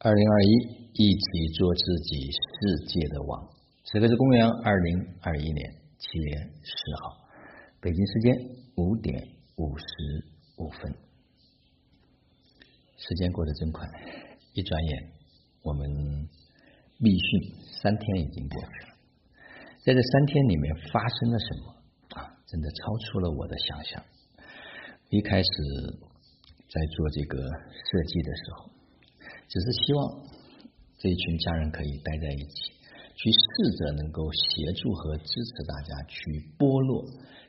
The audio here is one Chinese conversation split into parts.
二零二一，一起做自己世界的王。此刻是公元二零二一年七月十号，北京时间五点五十五分。时间过得真快，一转眼我们密训三天已经过去了。在这三天里面发生了什么啊？真的超出了我的想象。一开始在做这个设计的时候。只是希望这一群家人可以待在一起，去试着能够协助和支持大家去剥落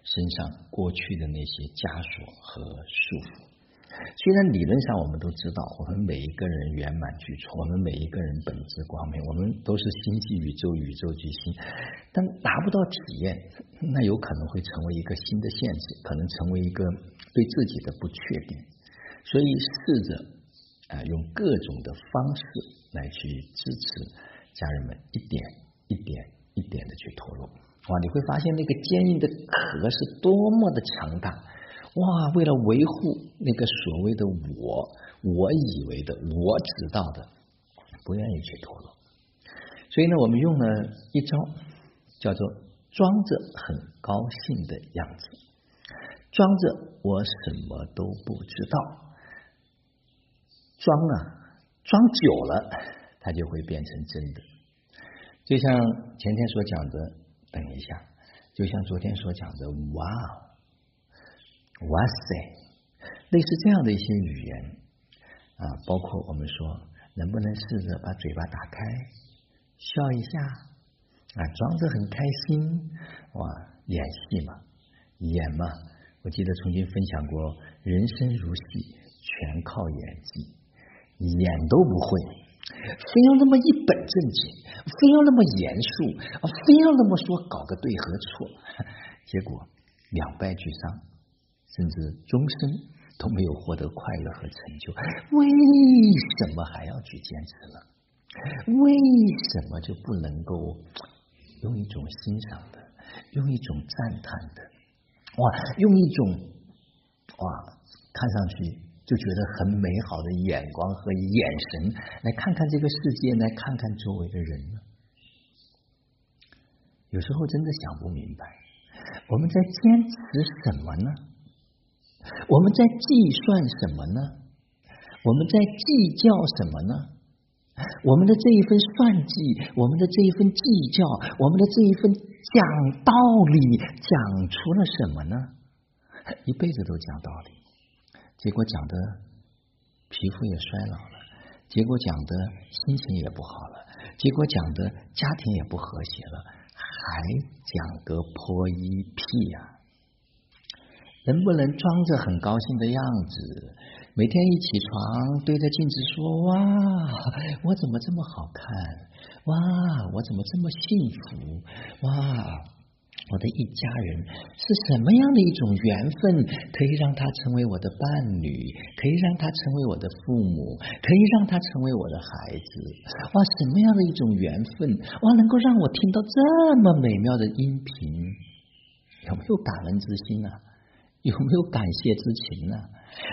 身上过去的那些枷锁和束缚。虽然理论上我们都知道，我们每一个人圆满具足，我们每一个人本质光明，我们都是星际宇宙宇宙巨星，但达不到体验，那有可能会成为一个新的限制，可能成为一个对自己的不确定。所以试着。啊，用各种的方式来去支持家人们，一点一点一点的去脱落。哇，你会发现那个坚硬的壳是多么的强大。哇，为了维护那个所谓的我，我以为的，我知道的，不愿意去脱落。所以呢，我们用了一招，叫做装着很高兴的样子，装着我什么都不知道。装啊，装久了，它就会变成真的。就像前天所讲的，等一下，就像昨天所讲的，哇，哇塞，类似这样的一些语言啊，包括我们说，能不能试着把嘴巴打开，笑一下啊，装着很开心，哇，演戏嘛，演嘛。我记得曾经分享过，人生如戏，全靠演技。演都不会，非要那么一本正经，非要那么严肃，非要那么说搞个对和错，结果两败俱伤，甚至终身都没有获得快乐和成就。为什么还要去坚持呢？为什么就不能够用一种欣赏的，用一种赞叹的，哇，用一种哇，看上去。就觉得很美好的眼光和眼神，来看看这个世界，来看看周围的人呢。有时候真的想不明白，我们在坚持什么呢？我们在计算什么呢？我们在计较什么呢？我们的这一份算计，我们的这一份计较，我们的这一份讲道理，讲出了什么呢？一辈子都讲道理。结果讲的皮肤也衰老了，结果讲的心情也不好了，结果讲的家庭也不和谐了，还讲个破一屁呀！能不能装着很高兴的样子，每天一起床对着镜子说：“哇，我怎么这么好看？哇，我怎么这么幸福？哇！”我的一家人是什么样的一种缘分，可以让他成为我的伴侣，可以让他成为我的父母，可以让他成为我的孩子？哇，什么样的一种缘分？哇，能够让我听到这么美妙的音频，有没有感恩之心呢？有没有感谢之情呢？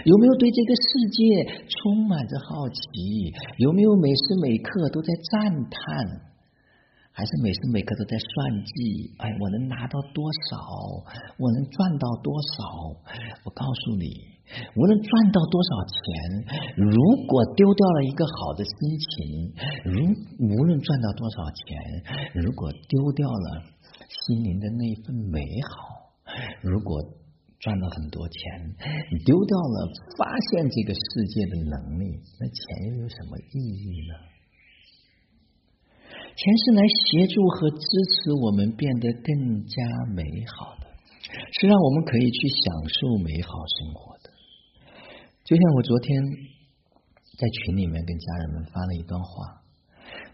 有没有对这个世界充满着好奇？有没有每时每刻都在赞叹？还是每时每刻都在算计，哎，我能拿到多少？我能赚到多少？我告诉你，无论赚到多少钱，如果丢掉了一个好的心情，如无论赚到多少钱，如果丢掉了心灵的那一份美好，如果赚了很多钱，你丢掉了发现这个世界的能力，那钱又有什么意义呢？钱是来协助和支持我们变得更加美好的，是让我们可以去享受美好生活的。就像我昨天在群里面跟家人们发了一段话，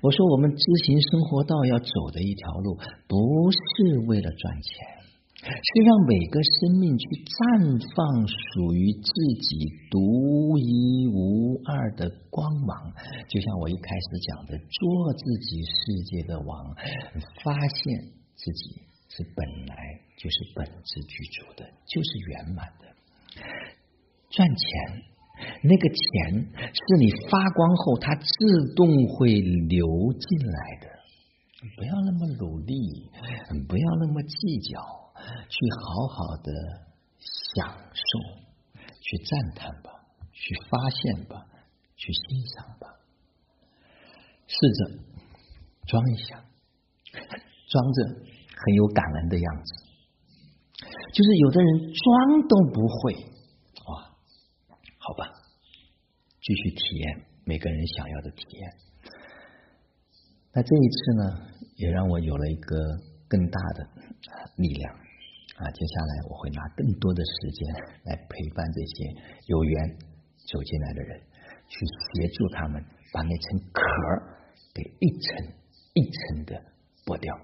我说我们知行生活道要走的一条路，不是为了赚钱。是让每个生命去绽放属于自己独一无二的光芒，就像我一开始讲的，做自己世界的王，发现自己是本来就是本质具足的，就是圆满的。赚钱那个钱是你发光后它自动会流进来的。不要那么努力，不要那么计较，去好好的享受，去赞叹吧，去发现吧，去欣赏吧。试着装一下，装着很有感恩的样子。就是有的人装都不会，哇，好吧，继续体验每个人想要的体验。那这一次呢，也让我有了一个更大的力量啊！接下来我会拿更多的时间来陪伴这些有缘走进来的人，去协助他们把那层壳给一层一层的剥掉。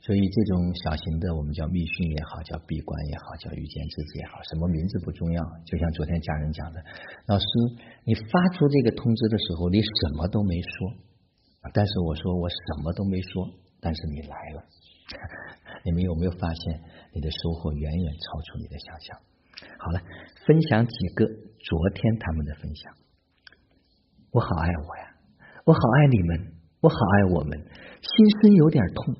所以这种小型的，我们叫密训也好，叫闭关也好，叫遇见自己也好，什么名字不重要。就像昨天家人讲的，老师，你发出这个通知的时候，你什么都没说。但是我说我什么都没说，但是你来了，你们有没有发现你的收获远远超出你的想象？好了，分享几个昨天他们的分享。我好爱我呀，我好爱你们，我好爱我们，心声有点痛，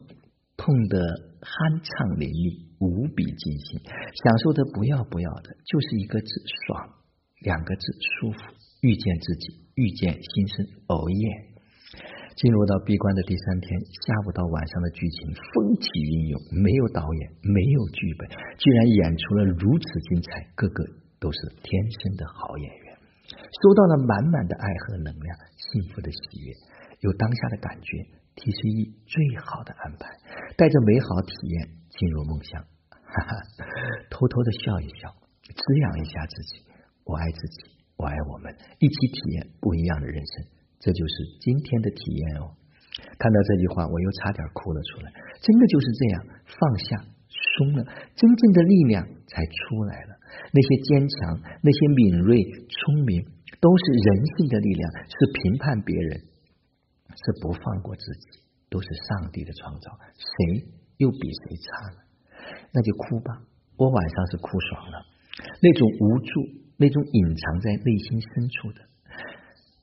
痛得酣畅淋漓，无比尽兴，享受的不要不要的，就是一个字爽，两个字舒服，遇见自己，遇见心声，哦耶！进入到闭关的第三天，下午到晚上的剧情风起云涌，没有导演，没有剧本，居然演出了如此精彩，个个都是天生的好演员，收到了满满的爱和能量，幸福的喜悦，有当下的感觉，T C E 最好的安排，带着美好体验进入梦乡，哈哈，偷偷的笑一笑，滋养一下自己，我爱自己，我爱我们，一起体验不一样的人生。这就是今天的体验哦！看到这句话，我又差点哭了出来。真的就是这样，放下、松了，真正的力量才出来了。那些坚强、那些敏锐、聪明，都是人性的力量，是评判别人，是不放过自己，都是上帝的创造。谁又比谁差呢？那就哭吧！我晚上是哭爽了。那种无助，那种隐藏在内心深处的。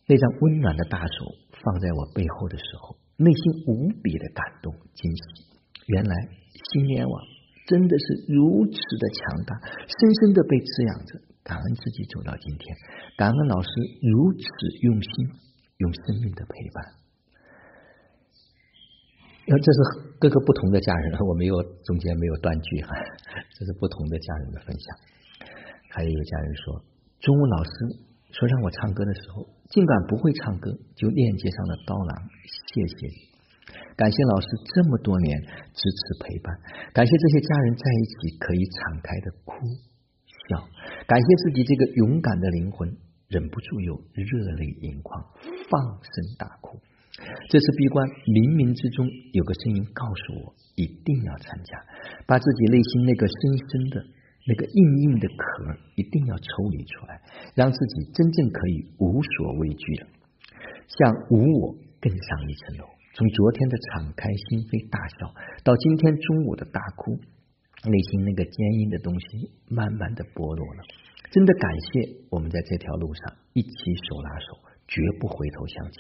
那张温暖的大手放在我背后的时候，内心无比的感动惊喜。原来新年网真的是如此的强大，深深的被滋养着。感恩自己走到今天，感恩老师如此用心，用生命的陪伴。那这是各个不同的家人，我没有中间没有断句哈，这是不同的家人的分享。还有一个家人说，中午老师说让我唱歌的时候。尽管不会唱歌，就链接上了刀郎。谢谢你，感谢老师这么多年支持陪伴，感谢这些家人在一起可以敞开的哭笑，感谢自己这个勇敢的灵魂，忍不住又热泪盈眶，放声大哭。这次闭关，冥冥之中有个声音告诉我，一定要参加，把自己内心那个深深的。那个硬硬的壳一定要抽离出来，让自己真正可以无所畏惧了，向无我更上一层楼。从昨天的敞开心扉大笑，到今天中午的大哭，内心那个坚硬的东西慢慢的剥落了。真的感谢我们在这条路上一起手拉手，绝不回头向前，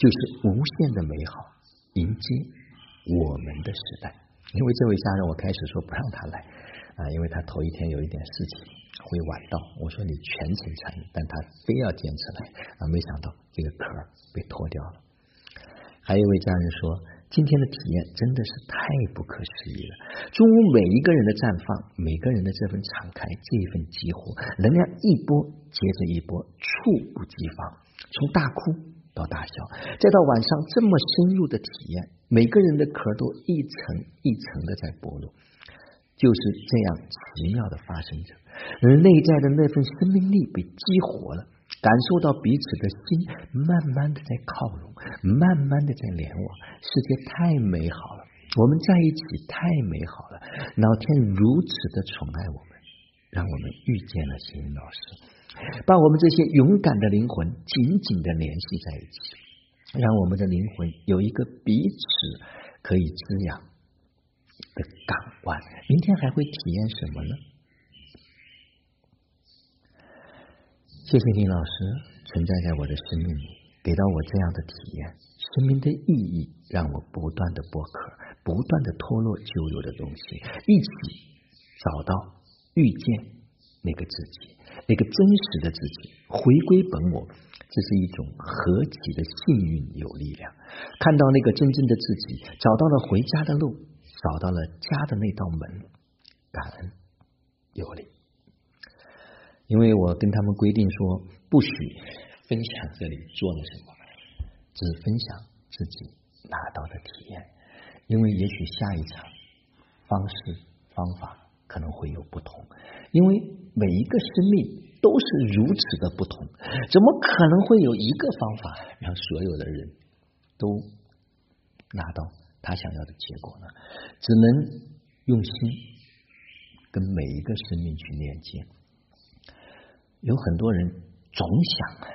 就是无限的美好，迎接我们的时代。因为这位家人，我开始说不让他来。啊，因为他头一天有一点事情会晚到，我说你全程参与，但他非要坚持来啊，没想到这个壳被脱掉了。还有一位家人说，今天的体验真的是太不可思议了。中午每一个人的绽放，每个人的这份敞开，这份激活，能量一波接着一波，猝不及防，从大哭到大笑，再到晚上这么深入的体验，每个人的壳都一层一层的在剥落。就是这样奇妙的发生着，而内在的那份生命力被激活了，感受到彼此的心慢慢的在靠拢，慢慢的在联网，世界太美好了，我们在一起太美好了，老天如此的宠爱我们，让我们遇见了心老师，把我们这些勇敢的灵魂紧紧的联系在一起，让我们的灵魂有一个彼此可以滋养。的港湾，明天还会体验什么呢？谢谢你，老师存在在我的生命里，给到我这样的体验。生命的意义让我不断的剥壳，不断的脱落旧有的东西，一起找到遇见那个自己，那个真实的自己，回归本我。这是一种何其的幸运，有力量！看到那个真正的自己，找到了回家的路，找到了家的那道门，感恩有礼。因为我跟他们规定说，不许分享这里做了什么，只分享自己拿到的体验。因为也许下一场方式方法可能会有不同，因为每一个生命。都是如此的不同，怎么可能会有一个方法让所有的人都拿到他想要的结果呢？只能用心跟每一个生命去连接。有很多人总想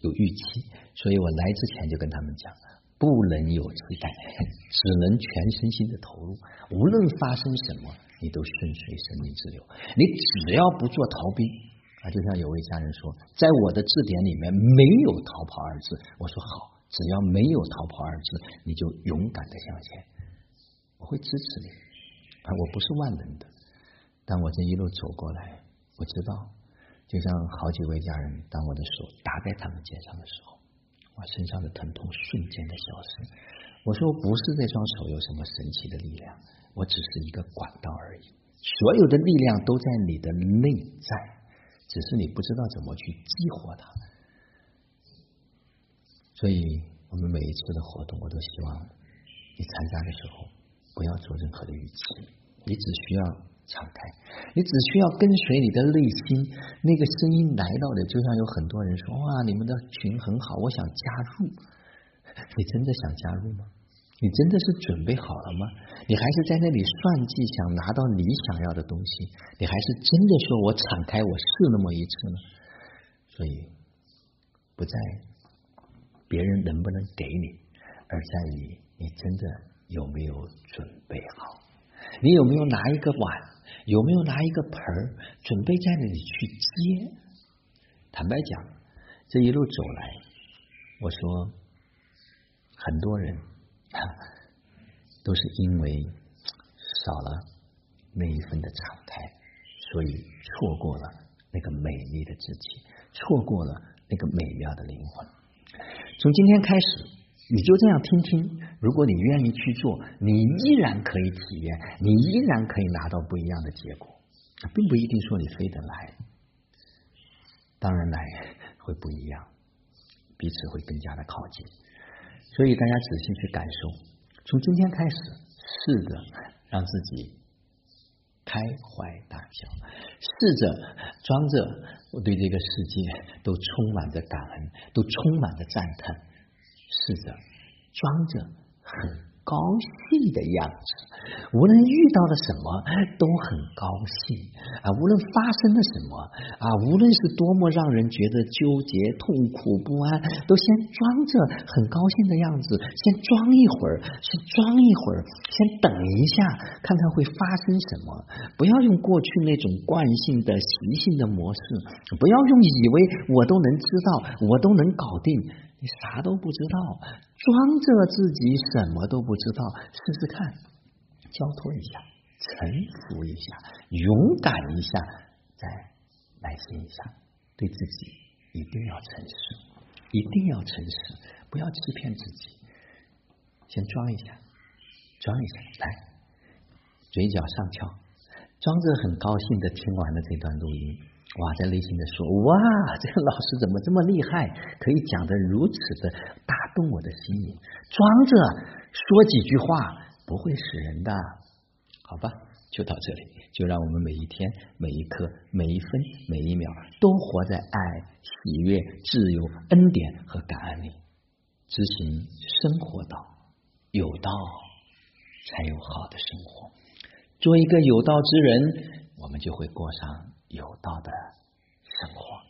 有预期，所以我来之前就跟他们讲，不能有期待，只能全身心的投入。无论发生什么，你都顺随生命之流。你只要不做逃兵。啊，就像有位家人说，在我的字典里面没有“逃跑”二字。我说好，只要没有“逃跑”二字，你就勇敢的向前，我会支持你。啊，我不是万能的，但我这一路走过来，我知道，就像好几位家人，当我的手搭在他们肩上的时候，我身上的疼痛瞬间的消失。我说，不是这双手有什么神奇的力量，我只是一个管道而已。所有的力量都在你的内在。只是你不知道怎么去激活它，所以我们每一次的活动，我都希望你参加的时候不要做任何的预期，你只需要敞开，你只需要跟随你的内心那个声音来到的。就像有很多人说：“哇，你们的群很好，我想加入。”你真的想加入吗？你真的是准备好了吗？你还是在那里算计，想拿到你想要的东西？你还是真的说我敞开，我试那么一次呢？所以不在别人能不能给你，而在于你真的有没有准备好？你有没有拿一个碗？有没有拿一个盆儿，准备在那里去接？坦白讲，这一路走来，我说很多人。都是因为少了那一份的敞开，所以错过了那个美丽的自己，错过了那个美妙的灵魂。从今天开始，你就这样听听。如果你愿意去做，你依然可以体验，你依然可以拿到不一样的结果。并不一定说你非得来，当然来会不一样，彼此会更加的靠近。所以大家仔细去感受，从今天开始，试着让自己开怀大笑，试着装着我对这个世界都充满着感恩，都充满着赞叹，试着装着很。高兴的样子，无论遇到了什么都很高兴啊！无论发生了什么啊，无论是多么让人觉得纠结、痛苦、不安，都先装着很高兴的样子，先装一会儿，先装一会儿，先等一下，看看会发生什么。不要用过去那种惯性的习性的模式，不要用以为我都能知道，我都能搞定。你啥都不知道，装着自己什么都不知道，试试看，交托一下，臣服一下，勇敢一下，再耐心一下，对自己一定要诚实，一定要诚实，不要欺骗自己。先装一下，装一下，来，嘴角上翘，装着很高兴的听完了这段录音。哇，在内心的说，哇，这个老师怎么这么厉害，可以讲的如此的打动我的心灵？装着说几句话不会死人的，好吧？就到这里，就让我们每一天、每一刻、每一分、每一秒都活在爱、喜悦、自由、恩典和感恩里，执行生活道，有道才有好的生活。做一个有道之人，我们就会过上。有道的生活。